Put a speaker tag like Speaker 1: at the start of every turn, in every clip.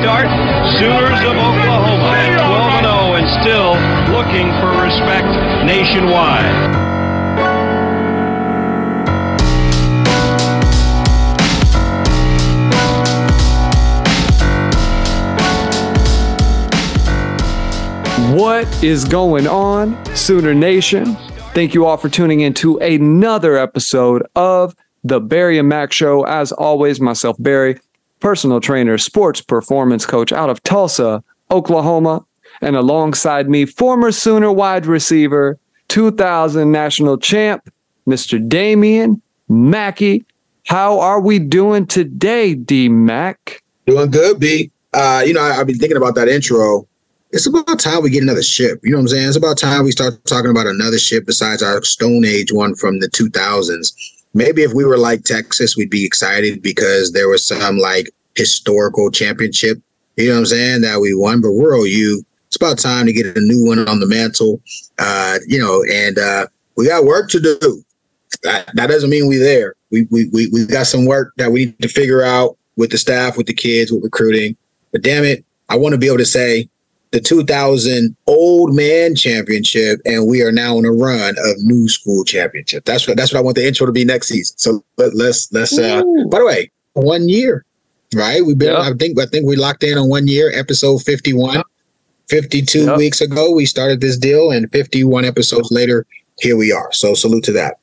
Speaker 1: start. Sooners of Oklahoma at 12 0 and still looking for respect nationwide.
Speaker 2: What is going on, Sooner Nation? Thank you all for tuning in to another episode of the Barry and Mack Show. As always, myself, Barry, personal trainer, sports performance coach out of Tulsa, Oklahoma, and alongside me, former Sooner wide receiver, 2000 national champ, Mr. Damian Mackey. How are we doing today, D Mac?
Speaker 3: Doing good, B. Uh, you know, I, I've been thinking about that intro it's about time we get another ship. You know what I'm saying? It's about time we start talking about another ship besides our Stone Age one from the 2000s. Maybe if we were like Texas, we'd be excited because there was some like historical championship, you know what I'm saying, that we won. But we're OU. It's about time to get a new one on the mantle, uh, you know, and uh, we got work to do. That, that doesn't mean we're there. We, we, we, we got some work that we need to figure out with the staff, with the kids, with recruiting. But damn it, I want to be able to say, the 2000 Old Man Championship, and we are now on a run of New School Championship. That's what that's what I want the intro to be next season. So let, let's let's. Uh, by the way, one year, right? We've been. Yep. I think I think we locked in on one year. Episode 51. Yep. 52 yep. weeks ago, we started this deal, and 51 episodes later, here we are. So salute to that.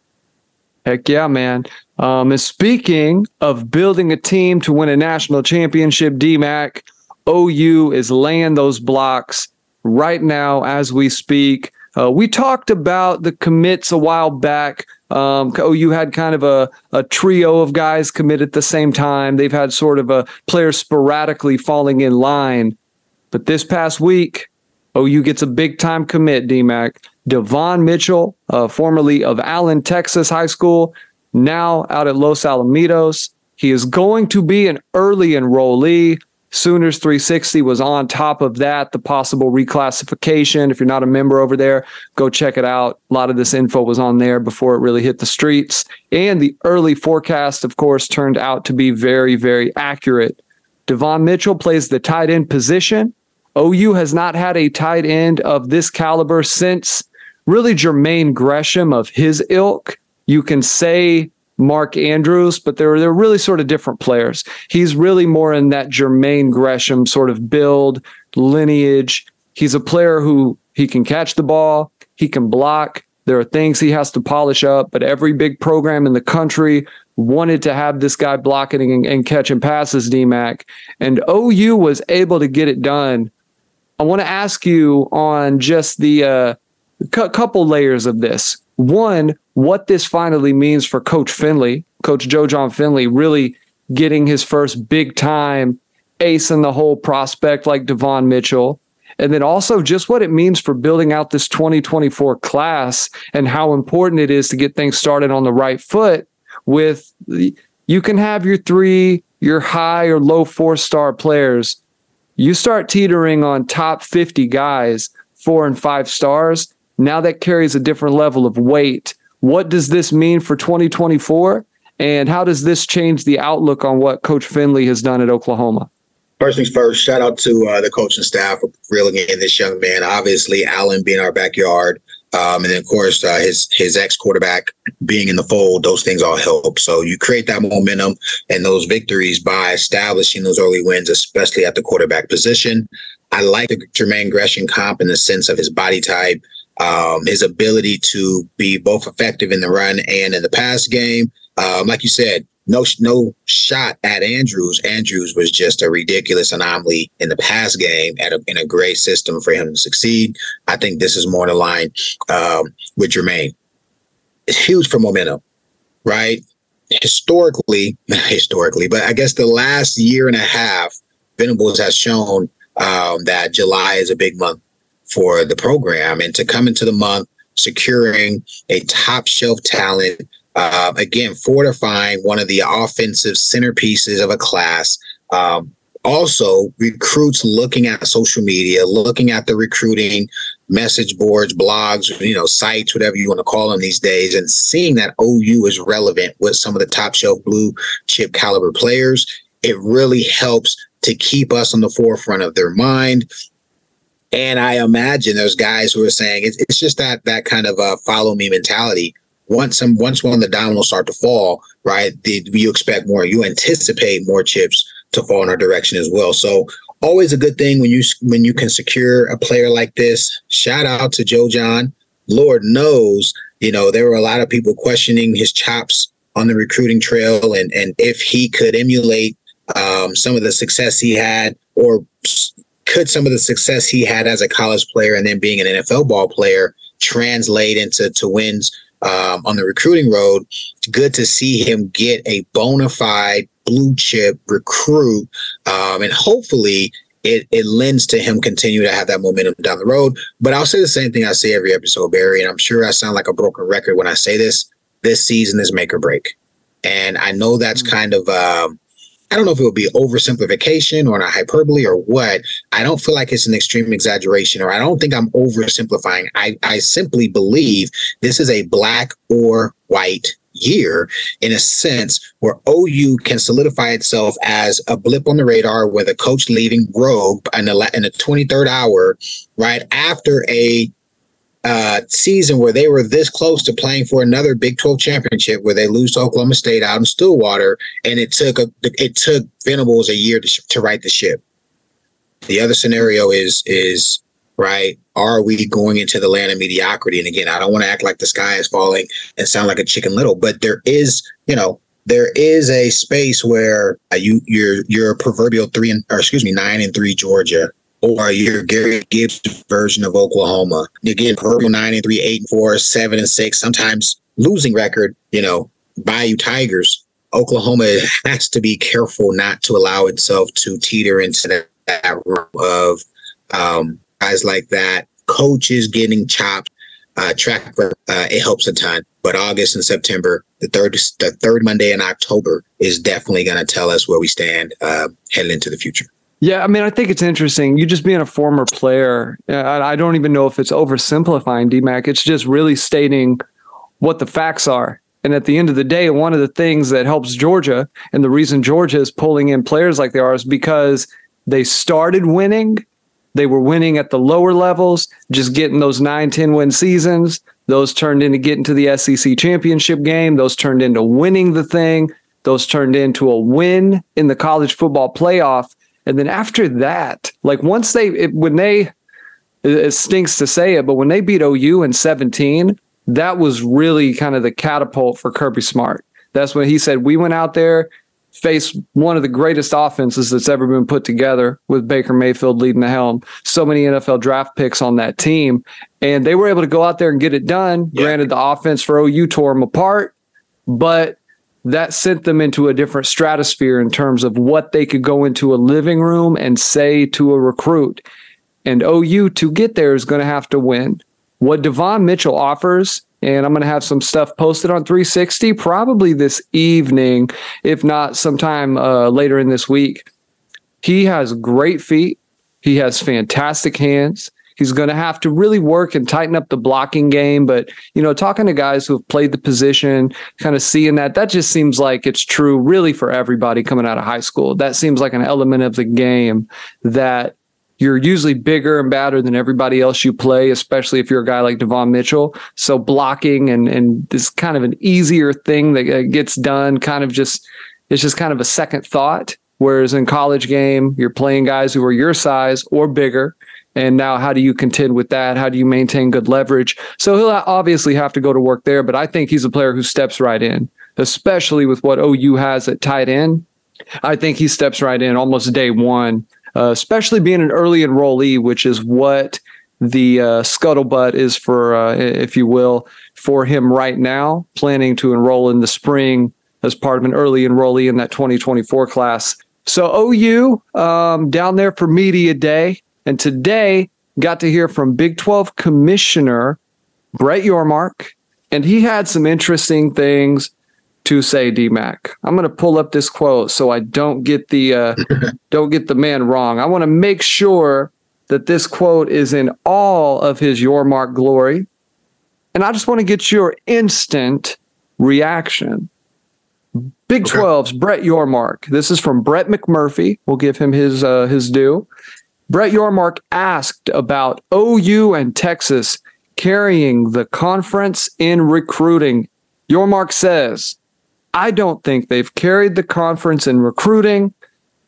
Speaker 2: Heck yeah, man. Um, and speaking of building a team to win a national championship, DMAC, OU is laying those blocks right now as we speak. Uh, we talked about the commits a while back. Um, OU had kind of a, a trio of guys commit at the same time. They've had sort of a player sporadically falling in line. But this past week, OU gets a big time commit, DMAC. Davon Mitchell, uh, formerly of Allen, Texas High School, now out at Los Alamitos. He is going to be an early enrollee. Sooners 360 was on top of that, the possible reclassification. If you're not a member over there, go check it out. A lot of this info was on there before it really hit the streets. And the early forecast, of course, turned out to be very, very accurate. Davon Mitchell plays the tight end position. OU has not had a tight end of this caliber since really Jermaine Gresham of his ilk. You can say Mark Andrews, but they're they're really sort of different players. He's really more in that Jermaine Gresham sort of build lineage. He's a player who he can catch the ball, he can block. There are things he has to polish up, but every big program in the country wanted to have this guy blocking and, and catching passes, DMAC. And OU was able to get it done. I want to ask you on just the uh, couple layers of this. One, what this finally means for Coach Finley, Coach Joe Jon Finley, really getting his first big time ace in the hole prospect like Davon Mitchell. And then also just what it means for building out this 2024 class and how important it is to get things started on the right foot with you can have your three, your high or low four star players. You start teetering on top 50 guys, four and five stars. Now that carries a different level of weight what does this mean for 2024? And how does this change the outlook on what Coach Finley has done at Oklahoma?
Speaker 3: First things first, shout out to uh, the coaching staff for reeling in this young man. Obviously, Allen being our backyard, um, and then of course uh, his his ex quarterback being in the fold. Those things all help. So you create that momentum and those victories by establishing those early wins, especially at the quarterback position. I like the Jermaine Gresham comp in the sense of his body type, um, his ability to be both effective in the run and in the pass game. Um, like you said, no no shot at Andrews. Andrews was just a ridiculous anomaly in the pass game at a, in a great system for him to succeed. I think this is more in line um, with Jermaine. It's huge for momentum, right? Historically, historically, but I guess the last year and a half, Venables has shown um, that July is a big month for the program and to come into the month securing a top shelf talent uh, again fortifying one of the offensive centerpieces of a class um, also recruits looking at social media looking at the recruiting message boards blogs you know sites whatever you want to call them these days and seeing that ou is relevant with some of the top shelf blue chip caliber players it really helps to keep us on the forefront of their mind. And I imagine there's guys who are saying it's, it's just that that kind of uh, follow me mentality. Once some once one of the dominoes start to fall, right? The, you expect more. You anticipate more chips to fall in our direction as well. So always a good thing when you when you can secure a player like this. Shout out to Joe Jon. Lord knows, you know, there were a lot of people questioning his chops on the recruiting trail and and if he could emulate um, some of the success he had or could some of the success he had as a college player and then being an NFL ball player translate into to wins um, on the recruiting road? Good to see him get a bona fide blue chip recruit, um, and hopefully it, it lends to him continue to have that momentum down the road. But I'll say the same thing I say every episode, Barry, and I'm sure I sound like a broken record when I say this. This season is make or break, and I know that's mm-hmm. kind of. Um, I don't know if it would be oversimplification or a hyperbole or what. I don't feel like it's an extreme exaggeration, or I don't think I'm oversimplifying. I, I simply believe this is a black or white year in a sense where OU can solidify itself as a blip on the radar with a coach leaving rogue in the, in the 23rd hour, right after a uh, season where they were this close to playing for another Big 12 championship where they lose to Oklahoma State out in Stillwater, and it took a it took Venables a year to, to right the ship. The other scenario is is right? Are we going into the land of mediocrity? And again, I don't want to act like the sky is falling and sound like a chicken little, but there is, you know, there is a space where uh, you you're you're a proverbial three and or excuse me nine and three Georgia or your Gary Gibbs version of Oklahoma. Again, proverbial nine and three, eight and four, seven and six, sometimes losing record. You know, Bayou Tigers. Oklahoma has to be careful not to allow itself to teeter into that, that room of um, guys like that, coaches getting chopped, uh, track uh, it helps a ton. But August and September, the third the third Monday in October is definitely going to tell us where we stand uh, heading into the future.
Speaker 2: Yeah, I mean, I think it's interesting. You just being a former player, uh, I, I don't even know if it's oversimplifying, DMAC. It's just really stating what the facts are. And at the end of the day, one of the things that helps Georgia and the reason Georgia is pulling in players like they are is because they started winning they were winning at the lower levels, just getting those 9, 10 win seasons. Those turned into getting to the SEC championship game. Those turned into winning the thing. Those turned into a win in the college football playoff. And then after that, like once they, it, when they, it stinks to say it, but when they beat OU in 17, that was really kind of the catapult for Kirby Smart. That's when he said, We went out there faced one of the greatest offenses that's ever been put together with Baker Mayfield leading the helm. So many NFL draft picks on that team. And they were able to go out there and get it done. Yeah. Granted, the offense for OU tore them apart, but that sent them into a different stratosphere in terms of what they could go into a living room and say to a recruit. And OU to get there is going to have to win. What Davon Mitchell offers and I'm going to have some stuff posted on 360 probably this evening, if not sometime uh, later in this week. He has great feet. He has fantastic hands. He's going to have to really work and tighten up the blocking game. But, you know, talking to guys who have played the position, kind of seeing that, that just seems like it's true really for everybody coming out of high school. That seems like an element of the game that you're usually bigger and badder than everybody else you play, especially if you're a guy like Davon Mitchell. So blocking and and this kind of an easier thing that uh, gets done, kind of just it's just kind of a second thought. Whereas in college game, you're playing guys who are your size or bigger. And now, how do you contend with that? How do you maintain good leverage? So he'll obviously have to go to work there, but I think he's a player who steps right in, especially with what OU has at tight end. I think he steps right in almost day one uh, especially being an early enrollee, which is what the uh, scuttlebutt is for, uh, if you will, for him right now, planning to enroll in the spring as part of an early enrollee in that 2024 class. So OU um, down there for media day, and today got to hear from Big 12 Commissioner Brett Yormark, and he had some interesting things to say DMAC. I'm going to pull up this quote so I don't get the uh, don't get the man wrong. I want to make sure that this quote is in all of his Yormark glory, and I just want to get your instant reaction. Big okay. 12's Brett Yormark. This is from Brett McMurphy. We'll give him his uh, his due. Brett Yormark asked about OU and Texas carrying the conference in recruiting. Yormark says, I don't think they've carried the conference in recruiting.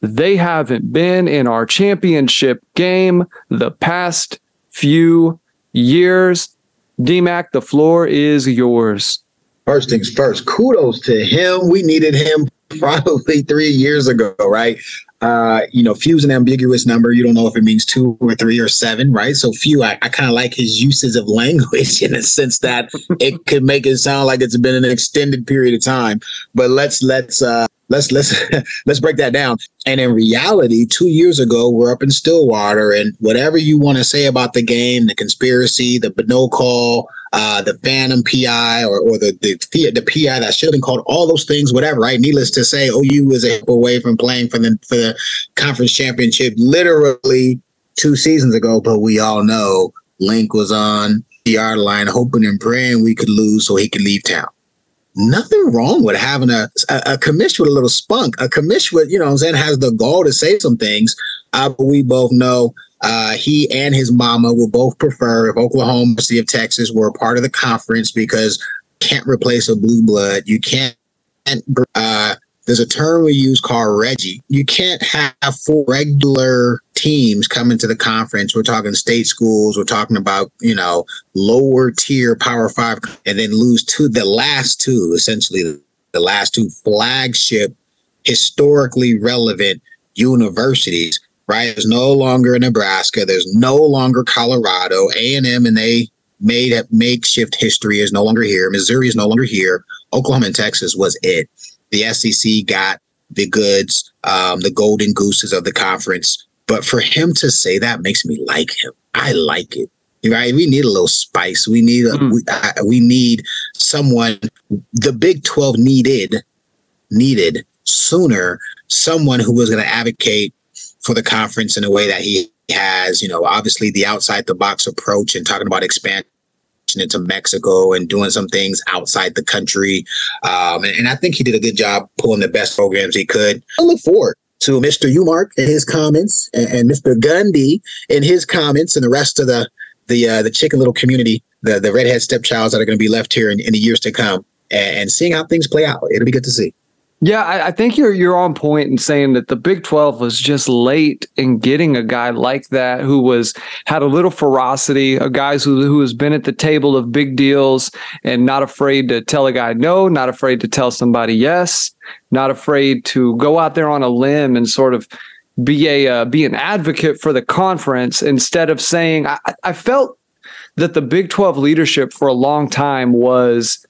Speaker 2: They haven't been in our championship game the past few years. DMAC, the floor is yours.
Speaker 3: First things first, kudos to him. We needed him probably three years ago, right? Uh, you know, few is an ambiguous number. You don't know if it means two or three or seven, right? So few, I, I kind of like his uses of language in a sense that it could make it sound like it's been an extended period of time. But let's let's uh let's let's let's break that down. And in reality, two years ago, we're up in Stillwater, and whatever you want to say about the game, the conspiracy, the no call, uh, the phantom PI or, or the, the the PI that should have called, all those things, whatever, right? Needless to say, OU was a away from playing for the for the conference championship literally two seasons ago, but we all know Link was on the yard line hoping and praying we could lose so he could leave town. Nothing wrong with having a, a, a with a little spunk, a commish with, you know I'm saying, has the gall to say some things. Uh, but we both know uh, he and his mama will both prefer if Oklahoma City of Texas were a part of the conference because can't replace a blue blood. You can't. Uh, there's a term we use called Reggie. You can't have four regular teams come into the conference. We're talking state schools. We're talking about you know lower tier Power Five, and then lose to The last two, essentially, the last two flagship, historically relevant universities right? There's no longer Nebraska. There's no longer Colorado. A and M and they made a makeshift history is no longer here. Missouri is no longer here. Oklahoma and Texas was it. The SEC got the goods, um, the golden gooses of the conference. But for him to say that makes me like him. I like it. Right? We need a little spice. We need a, mm. we, I, we need someone. The Big Twelve needed needed sooner someone who was going to advocate for the conference in a way that he has. You know, obviously the outside the box approach and talking about expansion into Mexico and doing some things outside the country. Um, and, and, I think he did a good job pulling the best programs he could. I look forward to Mr. Yormark and his comments and, and Mr. Gundy and his comments and the rest of the the uh, the chicken little community, the the redhead stepchilds that are going to be left here in, in the years to come, and, and seeing how things play out. It'll be good to see.
Speaker 2: Yeah, I, I, think you're you're on point in saying that the Big Twelve was just late in getting a guy like that who was had a little ferocity, a guy who who has been at the table of big deals and not afraid to tell a guy no, not afraid to tell somebody yes, not afraid to go out there on a limb and sort of be a uh, be an advocate for the conference instead of saying I, I felt that the Big Twelve leadership for a long time was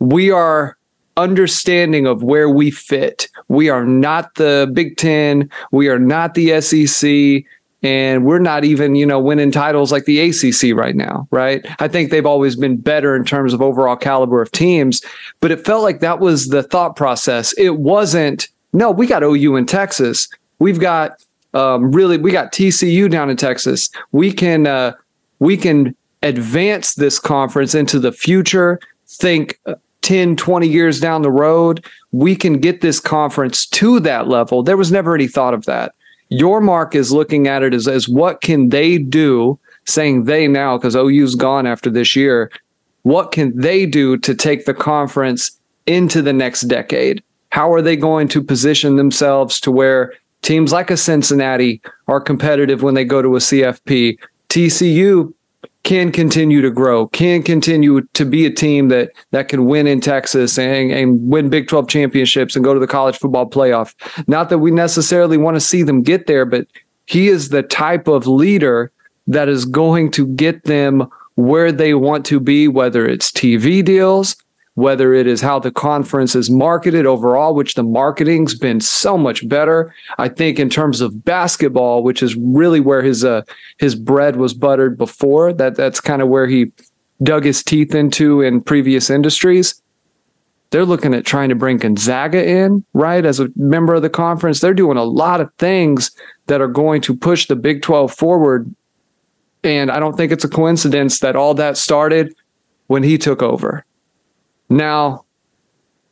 Speaker 2: we are understanding of where we fit. We are not the Big Ten. We are not the SEC. And we're not even, you know, winning titles like the ACC right now, right? I think they've always been better in terms of overall caliber of teams, but it felt like that was the thought process. It wasn't, no, we got OU in Texas. We've got um, really, we got TCU down in Texas. We can, uh, we can advance this conference into the future. Think 10, 20 years down the road, we can get this conference to that level. There was never any thought of that. Yormark is looking at it as, as what can they do, saying they now, because OU's gone after this year. What can they do to take the conference into the next decade? How are they going to position themselves to where teams like a Cincinnati are competitive when they go to a CFP? TCU can continue to grow, can continue to be a team that that can win in Texas and, and win Big 12 championships and go to the college football playoff. Not that we necessarily want to see them get there, but he is the type of leader that is going to get them where they want to be, whether it's TV deals, whether it is how the conference is marketed overall, which the marketing's been so much better. I think in terms of basketball, which is really where his uh, his bread was buttered before. That that's kind of where he dug his teeth into in previous industries. They're looking at trying to bring Gonzaga in, right, as a member of the conference. They're doing a lot of things that are going to push the Big 12 forward. And I don't think it's a coincidence that all that started when he took over. Now,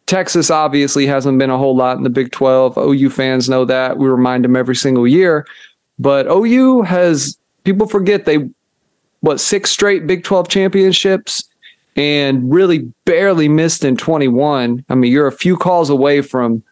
Speaker 2: Texas obviously hasn't been a whole lot in the Big 12. OU fans know that. We remind them every single year. But OU has, people forget they, what, six straight Big 12 championships and really barely missed in 21. I mean, you're a few calls away from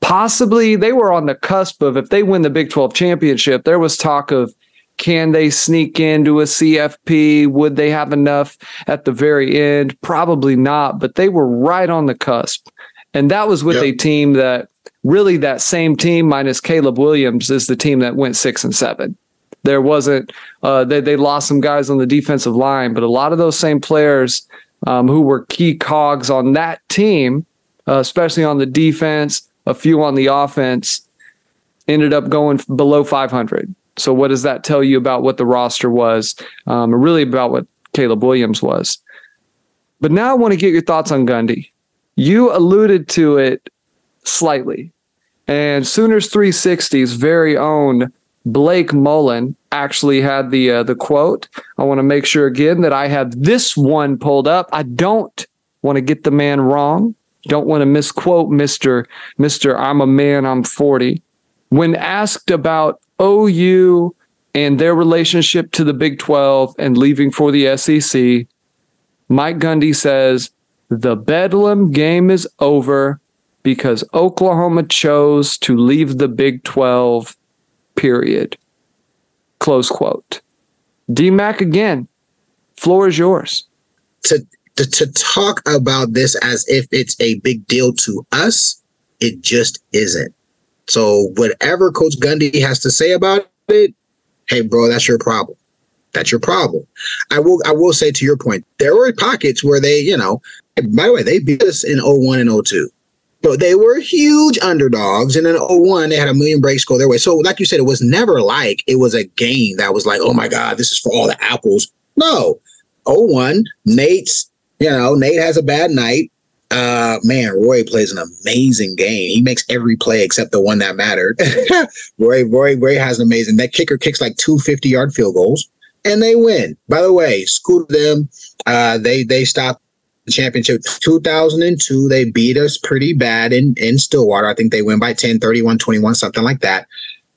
Speaker 2: possibly, they were on the cusp of if they win the Big 12 championship, there was talk of can they sneak into a CFP? Would they have enough at the very end? Probably not, but they were right on the cusp. And that was with yep. a team that really that same team minus Caleb Williams is the team that went six and seven. There wasn't uh, they they lost some guys on the defensive line, but a lot of those same players um, who were key cogs on that team, uh, especially on the defense, a few on the offense, ended up going below 500. So what does that tell you about what the roster was, um, or really about what Caleb Williams was? But now I want to get your thoughts on Gundy. You alluded to it slightly, and Sooners 360's very own Blake Mullen actually had the uh, the quote. I want to make sure again that I have this one pulled up. I don't want to get the man wrong. Don't want to misquote Mister Mister. I'm a man. I'm 40. When asked about OU and their relationship to the Big 12 and leaving for the SEC, Mike Gundy says the Bedlam game is over because Oklahoma chose to leave the Big 12, period. Close quote. DMAC again, floor is yours.
Speaker 3: To, to, to talk about this as if it's a big deal to us, it just isn't. So whatever Coach Gundy has to say about it, hey, bro, that's your problem. That's your problem. I will I will say to your point, there were pockets where they, you know, by the way, they beat us in 01 and 02. But they were huge underdogs. And in 01, they had a million breaks go their way. So, like you said, it was never like it was a game that was like, oh my God, this is for all the apples. No. 01, Nate's, you know, Nate has a bad night uh man, Roy plays an amazing game. He makes every play except the one that mattered. Roy, Roy, Roy has an amazing. That kicker kicks like two 50 yard field goals, and they win. By the way, school them. Uh, they they stopped the championship 2002. They beat us pretty bad in in Stillwater. I think they win by 10, 31, 21, something like that.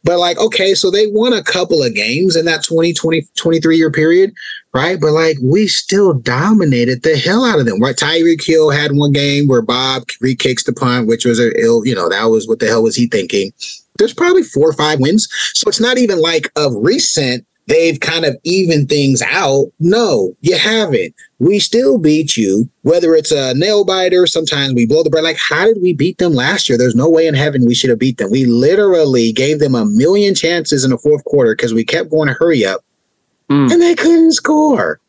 Speaker 3: But like, okay, so they won a couple of games in that 20, 20, 23 year period, right? But like, we still dominated the hell out of them, right? Tyreek Hill had one game where Bob re-kicks the punt, which was a ill, you know, that was what the hell was he thinking? There's probably four or five wins. So it's not even like of recent they've kind of evened things out. No, you haven't. We still beat you, whether it's a nail biter, sometimes we blow the bread. Like, how did we beat them last year? There's no way in heaven we should have beat them. We literally gave them a million chances in the fourth quarter because we kept going to hurry up mm. and they couldn't score.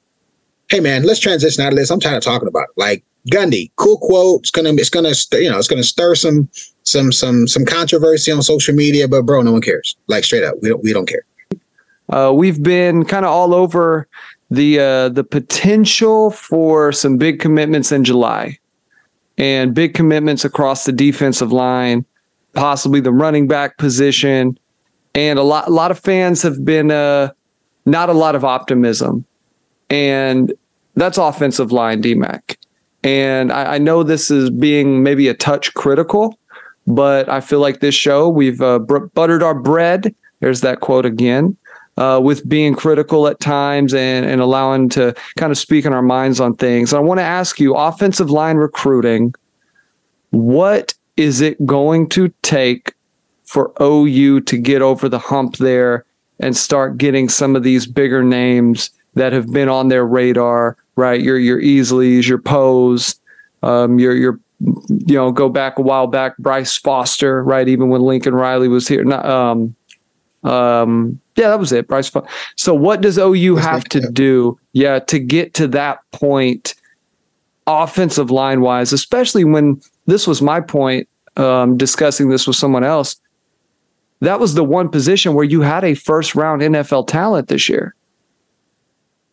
Speaker 3: Hey man, let's transition out of this. I'm tired of talking about it. Like Gundy, cool quote. It's gonna, it's gonna, you know, it's gonna stir some, some, some, some controversy on social media. But bro, no one cares. Like straight up, we don't, we don't care.
Speaker 2: Uh, we've been kind of all over the uh, the potential for some big commitments in July, and big commitments across the defensive line, possibly the running back position, and a lot a lot of fans have been uh, not a lot of optimism, and that's offensive line DMAC. And I, I know this is being maybe a touch critical, but I feel like this show we've uh, buttered our bread. There's that quote again uh, with being critical at times and, and allowing to kind of speak in our minds on things. I want to ask you offensive line recruiting, what is it going to take for OU to get over the hump there and start getting some of these bigger names that have been on their radar, right? Your your Easleys, your Poes, um, your your you know, go back a while back, Bryce Foster, right? Even when Lincoln Riley was here. Not, um, um, yeah, that was it. Bryce. So what does OU have to do? Yeah, to get to that point, offensive line wise, especially when this was my point. Um, discussing this with someone else, that was the one position where you had a first round NFL talent this year.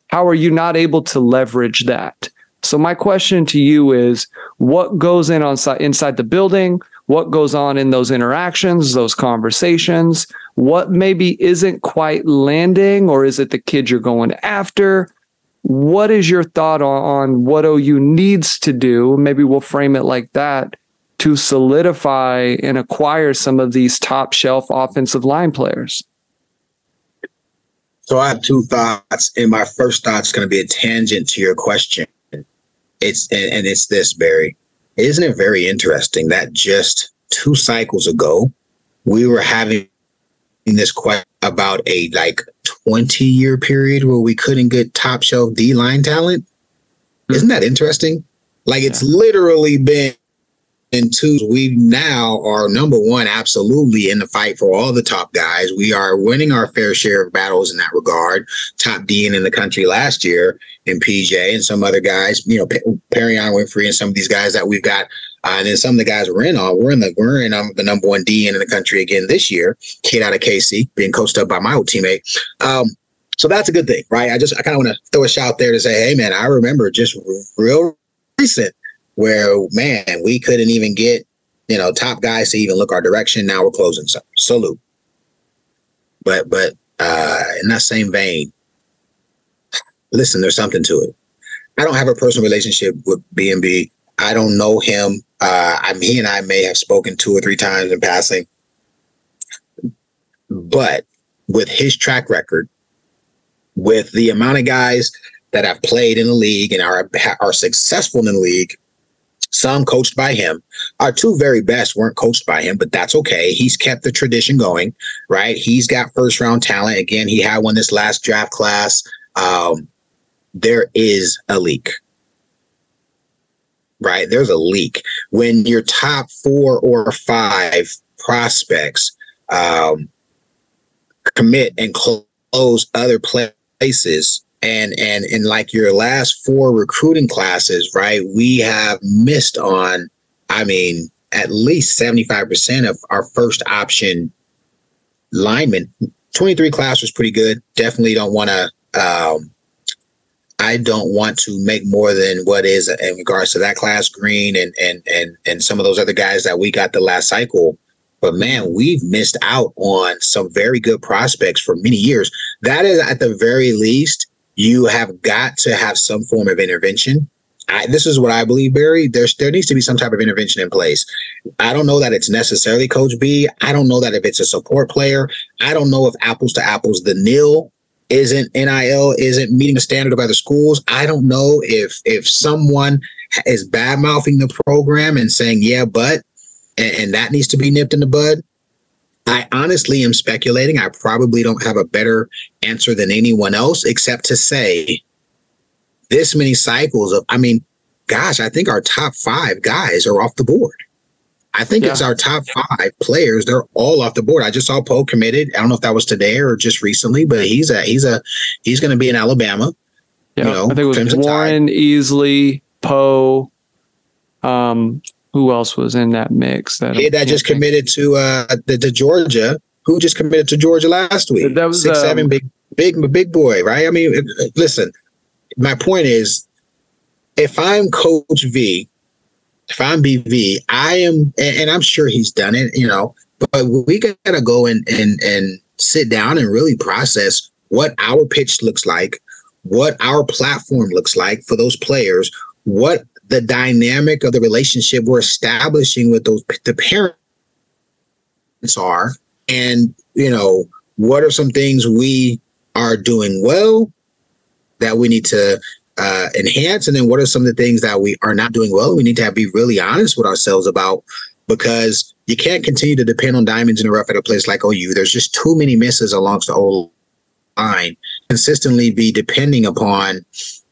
Speaker 2: How are you not able to leverage that? So my question to you is what goes in on inside the building? What goes on in those interactions, those conversations? what maybe isn't quite landing, or is it the kid you're going after? What is your thought on, what OU needs to do? Maybe we'll frame it like that to solidify and acquire some of these top shelf offensive line players?
Speaker 3: So I have two thoughts, and my first thought is going to be a tangent to your question. It's and, and it's this, Barry. Isn't it very interesting that just two cycles ago we were having this question about a like 20 year period where we couldn't get top shelf D line talent? Isn't hmm. that interesting? Like it's literally been and two, we now are number one, absolutely in the fight for all the top guys. We are winning our fair share of battles in that regard. Top D in the country last year in PJ and some other guys, you know, Perrion Winfrey and some of these guys that we've got. Uh, and then some of the guys we're in on, we're in the we're in um, the number one D in the country again this year. Kid out of KC, being coached up by my old teammate. Um, so that's a good thing, right? I just I kind of want to throw a shout there to say, hey man, I remember just real recent where man, we couldn't even get, you know, top guys to even look our direction. Now we're closing. Salute. But but uh in that same vein, listen, there's something to it. I don't have a personal relationship with BNB. I don't know him. Uh I mean, he and I may have spoken two or three times in passing. But with his track record, with the amount of guys that have played in the league and are are successful in the league, some coached by him. Our two very best weren't coached by him, but that's okay. He's kept the tradition going, right? He's got first round talent. Again, he had one this last draft class. Um, there is a leak, right? There's a leak when your top four or five prospects um, commit and close other places and and in like your last four recruiting classes right we have missed on i mean at least 75% of our first option linemen. 23 class was pretty good. Definitely don't want to um, i don't want to make more than what is in regards to that class green and and and and some of those other guys that we got the last cycle. But man, we've missed out on some very good prospects for many years. That is at the very least you have got to have some form of intervention. I, this is what I believe, Barry. There's there needs to be some type of intervention in place. I don't know that it's necessarily Coach B. I don't know that if it's a support player. I don't know if apples to apples the nil isn't NIL isn't meeting the standard of other schools. I don't know if if someone is bad mouthing the program and saying yeah, but and, and that needs to be nipped in the bud. I honestly am speculating. I probably don't have a better answer than anyone else, except to say this many cycles of, I mean, gosh, I think our top five guys are off the board. I think yeah. it's our top five players. They're all off the board. I just saw Poe committed. I don't know if that was today or just recently, but he's a he's a he's going to be in Alabama.
Speaker 2: Yeah, you know, I think it was Warren. Easley, Poe, um, who else was in that mix?
Speaker 3: That that just committed to uh the, to Georgia. Who just committed to Georgia last week?
Speaker 2: That was
Speaker 3: six um, seven big big big boy, right? I mean, listen. My point is, if I'm Coach V, if I'm BV, I am, and, and I'm sure he's done it. You know, but we gotta go and and and sit down and really process what our pitch looks like, what our platform looks like for those players, what the dynamic of the relationship we're establishing with those the parents are and you know what are some things we are doing well that we need to uh, enhance and then what are some of the things that we are not doing well we need to be really honest with ourselves about because you can't continue to depend on diamonds in the rough at a place like OU. There's just too many misses along the old line. Consistently be depending upon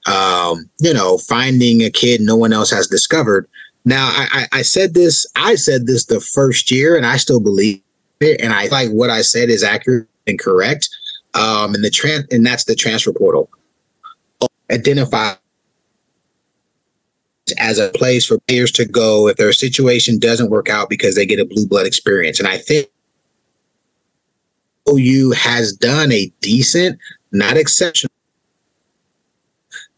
Speaker 3: um, you know, finding a kid no one else has discovered. Now, I, I, I said this, I said this the first year, and I still believe it, and I like what I said is accurate and correct. Um, and the trans, and that's the transfer portal. Identify as a place for players to go if their situation doesn't work out because they get a blue blood experience. And I think OU has done a decent, not exceptional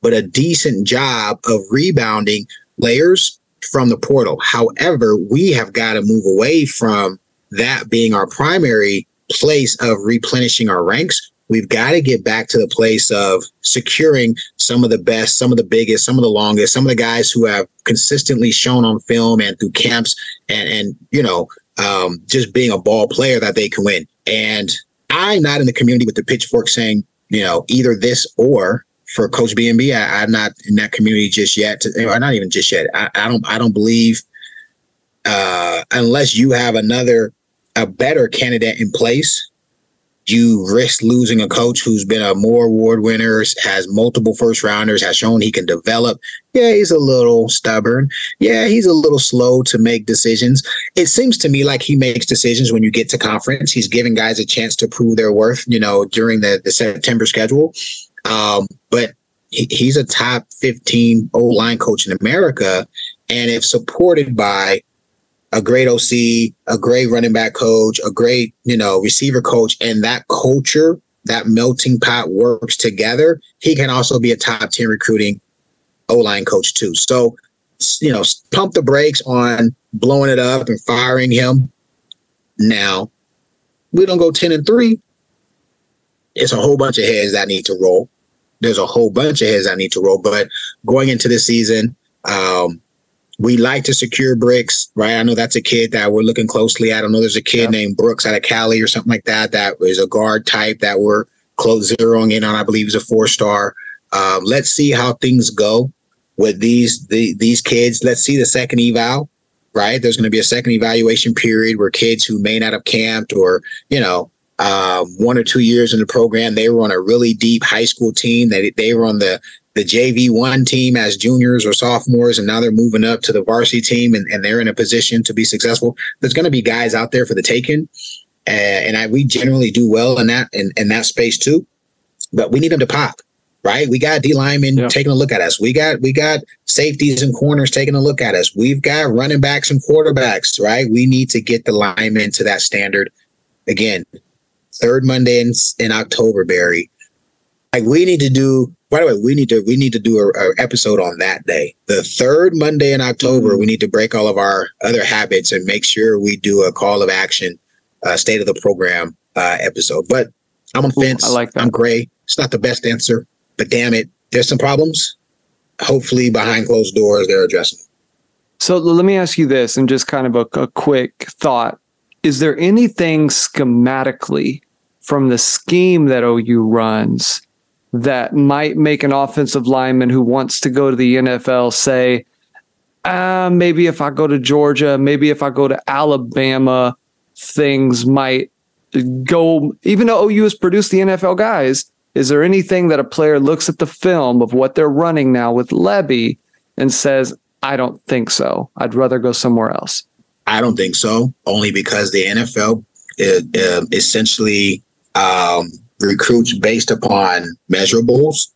Speaker 3: but a decent job of rebounding players from the portal. However, we have got to move away from that being our primary place of replenishing our ranks. we've got to get back to the place of securing some of the best, some of the biggest, some of the longest, some of the guys who have consistently shown on film and through camps and, and you know, um, just being a ball player that they can win. And I'm not in the community with the pitchfork saying, you know, either this or for Coach BNB. I, am not in that community just yet. To, or not even just yet. I, I don't. I don't believe uh, unless you have another a better candidate in place you risk losing a coach who's been a more award winner, has multiple first rounders, has shown he can develop. Yeah, he's a little stubborn. Yeah, he's a little slow to make decisions. It seems to me like he makes decisions when you get to conference. He's giving guys a chance to prove their worth, you know, during the, the September schedule. Um, but he, he's a top 15 O line coach in America. And if supported by a great OC, a great running back coach, a great, you know, receiver coach, and that culture, that melting pot works together, he can also be a top 10 recruiting O line coach too. So, you know, pump the brakes on blowing it up and firing him. Now, we don't go 10 and 3. It's a whole bunch of heads that need to roll. There's a whole bunch of heads that need to roll. But going into the season, um, we like to secure bricks, right? I know that's a kid that we're looking closely at. I don't know there's a kid yeah. named Brooks out of Cali or something like that that is a guard type that we're close zeroing in on. I believe is a four star. Um, let's see how things go with these the, these kids. Let's see the second eval, right? There's going to be a second evaluation period where kids who may not have camped or you know um, one or two years in the program, they were on a really deep high school team. That they, they were on the the JV one team as juniors or sophomores, and now they're moving up to the varsity team and, and they're in a position to be successful. There's going to be guys out there for the taking. Uh, and I, we generally do well in that in, in that space too, but we need them to pop, right? We got D linemen yeah. taking a look at us. We got we got safeties and corners taking a look at us. We've got running backs and quarterbacks, right? We need to get the linemen to that standard. Again, third Monday in, in October, Barry. Like we need to do by the way, we need to we need to do a, episode on that day, the third Monday in October. Mm-hmm. We need to break all of our other habits and make sure we do a call of action, uh, state of the program uh, episode. But I'm on fence. I like that. I'm gray. It's not the best answer, but damn it, there's some problems. Hopefully, behind closed doors, they're addressing.
Speaker 2: So let me ask you this, and just kind of a, a quick thought: Is there anything schematically from the scheme that OU runs? that might make an offensive lineman who wants to go to the NFL say, uh, maybe if I go to Georgia, maybe if I go to Alabama, things might go, even though OU has produced the NFL guys, is there anything that a player looks at the film of what they're running now with Lebby and says, I don't think so. I'd rather go somewhere else?
Speaker 3: I don't think so, only because the NFL uh, essentially um, recruits based upon measurables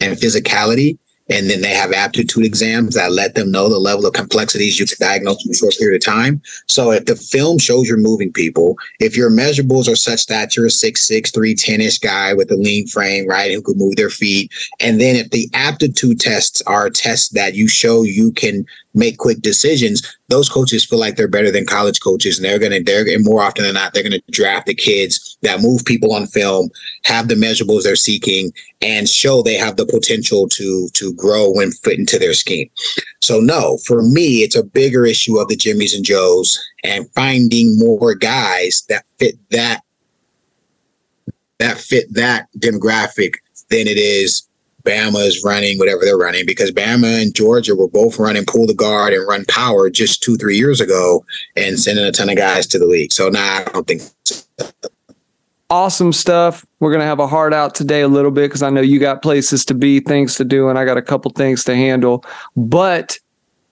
Speaker 3: and physicality and then they have aptitude exams that let them know the level of complexities you can diagnose in a short period of time. So if the film shows you're moving people, if your measurables are such that you're a 6'6, 310-ish guy with a lean frame, right, who could move their feet, and then if the aptitude tests are tests that you show you can make quick decisions, those coaches feel like they're better than college coaches, and they're gonna they're and more often than not they're gonna draft the kids that move people on film, have the measurables they're seeking, and show they have the potential to to grow when fit into their scheme. So no, for me, it's a bigger issue of the Jimmys and Joes and finding more guys that fit that that fit that demographic than it is Bama is running whatever they're running because Bama and Georgia were both running pull the guard and run power just two, three years ago and sending a ton of guys to the league. So now nah, I don't think.
Speaker 2: Awesome stuff. We're to have a heart out today a little bit because I know you got places to be, things to do, and I got a couple things to handle. But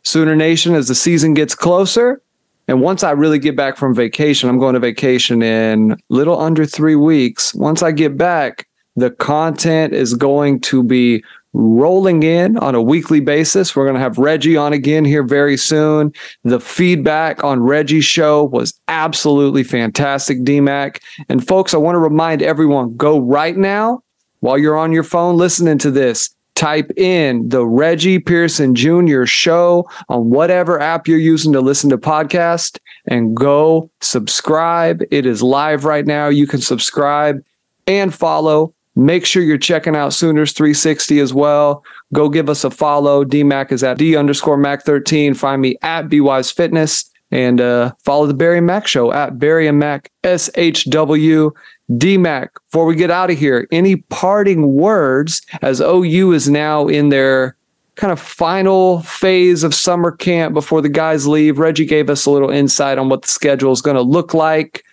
Speaker 2: Sooner Nation, as the season gets closer, and once I really get back from vacation, I'm going to vacation in little under three weeks. Once I get back, the content is going to be rolling in on a weekly basis. We're going to have Reggie on again here very soon. The feedback on Reggie's show was absolutely fantastic, DMAC. And folks, I want to remind everyone go right now while you're on your phone listening to this. Type in the Reggie Pearson Jr. show on whatever app you're using to listen to podcast and go subscribe. It is live right now. You can subscribe and follow. Make sure you're checking out Sooners 360 as well. Go give us a follow. DMAC is at D underscore Mack 13. Find me at BWise Fitness and uh, follow the Barry Mack show at Barry and Mack SHW. DMAC, before we get out of here, any parting words as OU is now in their kind of final phase of summer camp before the guys leave? Reggie gave us a little insight on what the schedule is going to look like.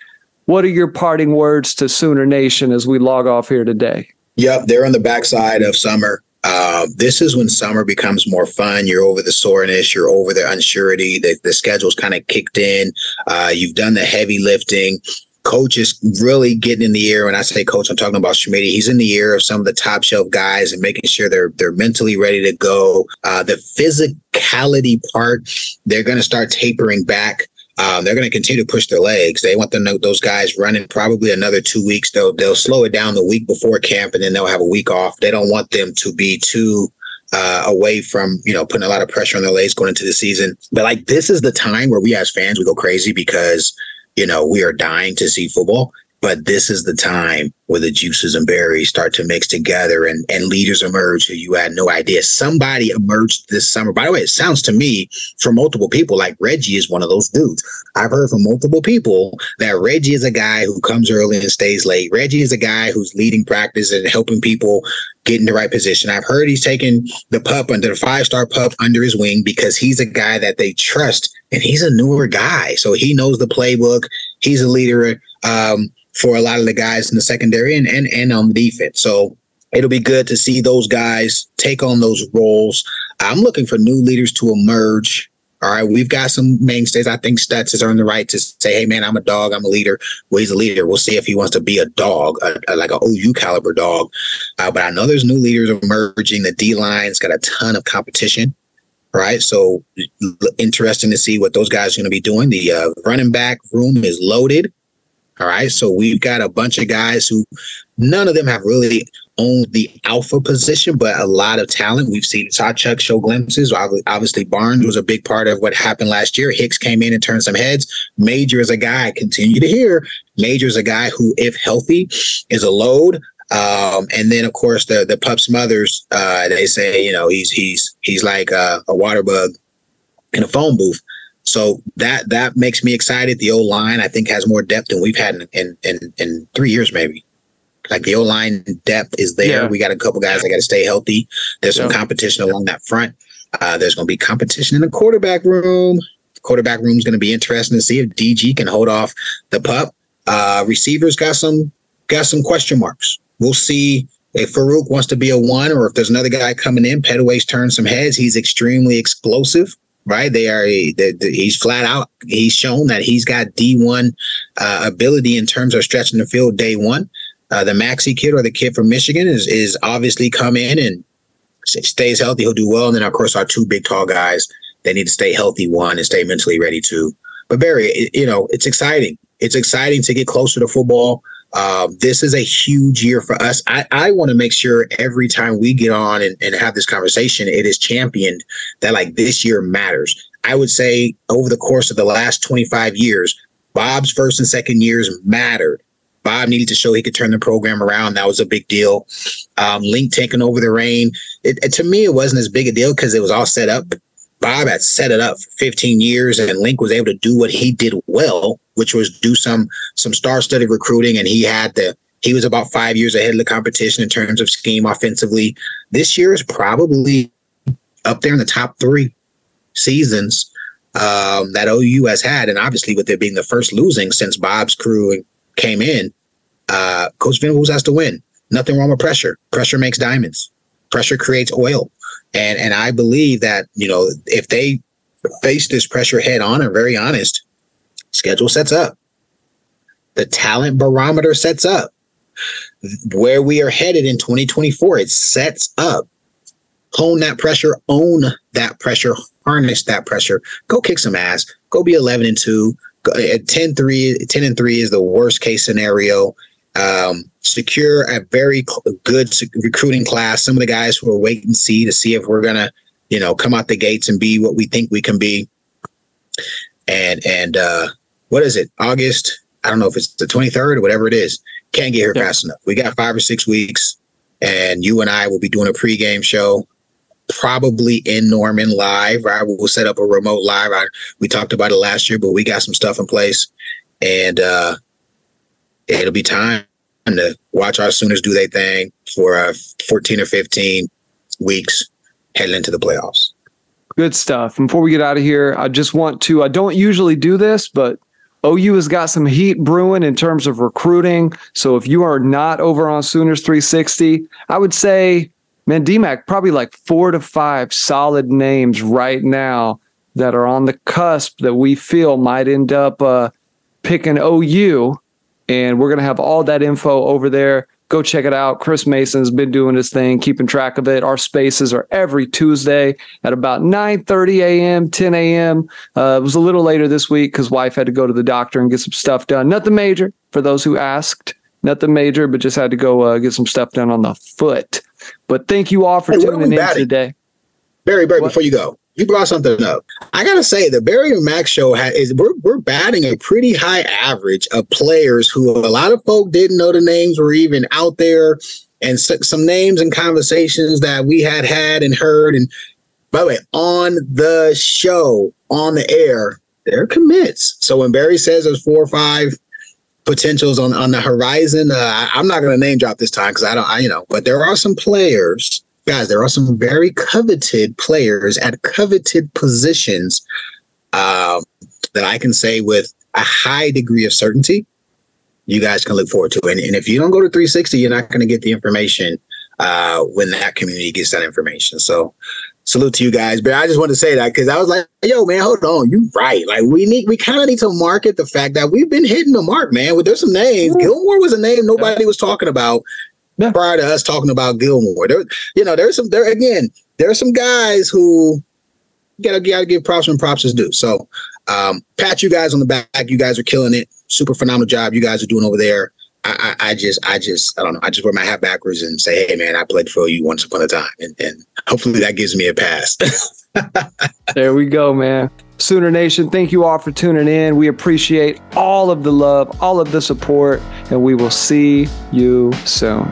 Speaker 2: What are your parting words to Sooner Nation as we log off here today?
Speaker 3: Yep, they're on the backside of summer. Uh, this is when summer becomes more fun. You're over the soreness, you're over the unsurety. The, the schedule's kind of kicked in. Uh, you've done the heavy lifting. Coach is really getting in the ear. When I say coach, I'm talking about Schmidt. He's in the ear of some of the top shelf guys and making sure they're they're mentally ready to go. Uh, the physicality part, they're going to start tapering back. Um, they're going to continue to push their legs. They want them those guys running probably another two weeks. They'll they'll slow it down the week before camp, and then they'll have a week off. They don't want them to be too uh, away from you know putting a lot of pressure on their legs going into the season. But like this is the time where we as fans we go crazy because you know we are dying to see football, but this is the time where the juices and berries start to mix together and, and leaders emerge who you had no idea. Somebody emerged this summer. By the way, it sounds to me from multiple people like Reggie is one of those dudes. I've heard from multiple people that Reggie is a guy who comes early and stays late. Reggie is a guy who's leading practice and helping people get in the right position. I've heard he's taken the pup under the five star pup under his wing because he's a guy that they trust and he's a newer guy. So he knows the playbook. He's a leader. Um, for a lot of the guys in the secondary and, and, and on the defense. So it'll be good to see those guys take on those roles. I'm looking for new leaders to emerge. All right, we've got some mainstays. I think Stutz has earned the right to say, "Hey, man, I'm a dog. I'm a leader." Well, he's a leader. We'll see if he wants to be a dog, a, a, like an OU caliber dog. Uh, but I know there's new leaders emerging. The D line's got a ton of competition, right? So interesting to see what those guys are going to be doing. The uh, running back room is loaded. All right. So we've got a bunch of guys who none of them have really owned the alpha position, but a lot of talent. We've seen Sawchuk show glimpses. Obviously, Barnes was a big part of what happened last year. Hicks came in and turned some heads. Major is a guy I continue to hear. Major is a guy who, if healthy, is a load. Um, and then of course the the pup's mothers, uh, they say, you know, he's he's he's like a water bug in a phone booth. So that that makes me excited. The O line I think has more depth than we've had in in in, in three years maybe. Like the O line depth is there. Yeah. We got a couple guys that got to stay healthy. There's some yeah. competition along that front. Uh, there's going to be competition in the quarterback room. The quarterback room is going to be interesting to see if DG can hold off the pup. Uh, receivers got some got some question marks. We'll see if Farooq wants to be a one or if there's another guy coming in. Pettaway's turned some heads. He's extremely explosive right? They are they, they, he's flat out. He's shown that he's got D one uh, ability in terms of stretching the field day one. Uh, the Maxi kid or the kid from Michigan is is obviously come in and stays healthy. He'll do well. And then of course our two big tall guys. They need to stay healthy one and stay mentally ready too. But Barry, it, you know it's exciting. It's exciting to get closer to football. Uh, this is a huge year for us. I, I want to make sure every time we get on and, and have this conversation, it is championed that like this year matters. I would say over the course of the last 25 years, Bob's first and second years mattered. Bob needed to show he could turn the program around. That was a big deal. Um, Link taking over the reign. It, it, to me, it wasn't as big a deal because it was all set up. Bob had set it up for 15 years, and Link was able to do what he did well, which was do some some star-studded recruiting, and he had the he was about five years ahead of the competition in terms of scheme offensively. This year is probably up there in the top three seasons um, that OU has had, and obviously with it being the first losing since Bob's crew came in, uh, Coach Venables has to win. Nothing wrong with pressure. Pressure makes diamonds. Pressure creates oil. And and I believe that, you know, if they face this pressure head on and very honest, schedule sets up. The talent barometer sets up. Where we are headed in 2024, it sets up. Hone that pressure, own that pressure, harness that pressure. Go kick some ass. Go be 11 and 2. At 10 3, 10 and 3 is the worst case scenario. Um, secure a very good recruiting class. Some of the guys who are wait and see to see if we're gonna, you know, come out the gates and be what we think we can be. And and uh, what is it? August? I don't know if it's the 23rd or whatever it is. Can't get here
Speaker 2: Yeah.
Speaker 3: fast enough. We got five or six weeks, and you and I will be doing a pregame show, probably in Norman live. Right, we'll set up a remote live. I, we talked about it last year, but we got some stuff in place, and uh, it'll be time to watch our Sooners do their thing for uh, 14 or 15 weeks heading into the playoffs.
Speaker 2: Good stuff. Before we get out of here, I just want to, I don't usually do this, but OU has got some heat brewing in terms of recruiting. So if you are not over on Sooners 360, I would say, man, DMAC, probably like four to five solid names right now that are on the cusp that we feel might end up uh, picking OU. And we're going to have all that info over there. Go check it out. Chris Mason's been doing his thing, keeping track of it. Our spaces are every Tuesday at about 9 30 a.m., 10 a.m. Uh, it was a little later this week because wife had to go to the doctor and get some stuff done. Nothing major for those who asked. Nothing major, but just had to go uh, get some stuff done on the foot. But thank you all for
Speaker 3: Hey,
Speaker 2: tuning in
Speaker 3: batting?
Speaker 2: today.
Speaker 3: Barry, Barry,
Speaker 2: What?
Speaker 3: before you go, you brought something up. I gotta say, the Barry and Mack show ha- is we're we're batting a pretty high average of players who a lot of folk didn't know the names were even out there, and some names and conversations that we had had and heard. And by the way, on the show, on the air, they're commits. So when Barry says there's four or five potentials on on the horizon, uh, I, I'm not gonna name drop this time because I don't, I, you know, but there are some players guys, there are some very coveted players at coveted positions um, that I can say with a high degree of certainty, you guys can look forward to. And, and if you don't go to 360, you're not going to get the information uh, when that community gets that information. So salute to you guys. But I just wanted to say that because I was like, yo, man, hold on. you're right. Like we need, we kind of need to market the fact that we've been hitting the mark, man. There's some names. Gilmore was a name nobody was talking about
Speaker 2: Yeah.
Speaker 3: prior to us talking about Gilmore. There, you know, there's some there again, there are some guys who gotta, gotta give props when props is due. So um pat you guys on the back. You guys are killing it. Super phenomenal job you guys are doing over there. I, I, I just I just I don't know. I just wear my hat backwards and say, hey man, I played for you once upon a time. And, and hopefully that gives me a pass.
Speaker 2: There we go, man. Sooner Nation, thank you all for tuning in. We appreciate all of the love, all of the support, and we will see you soon.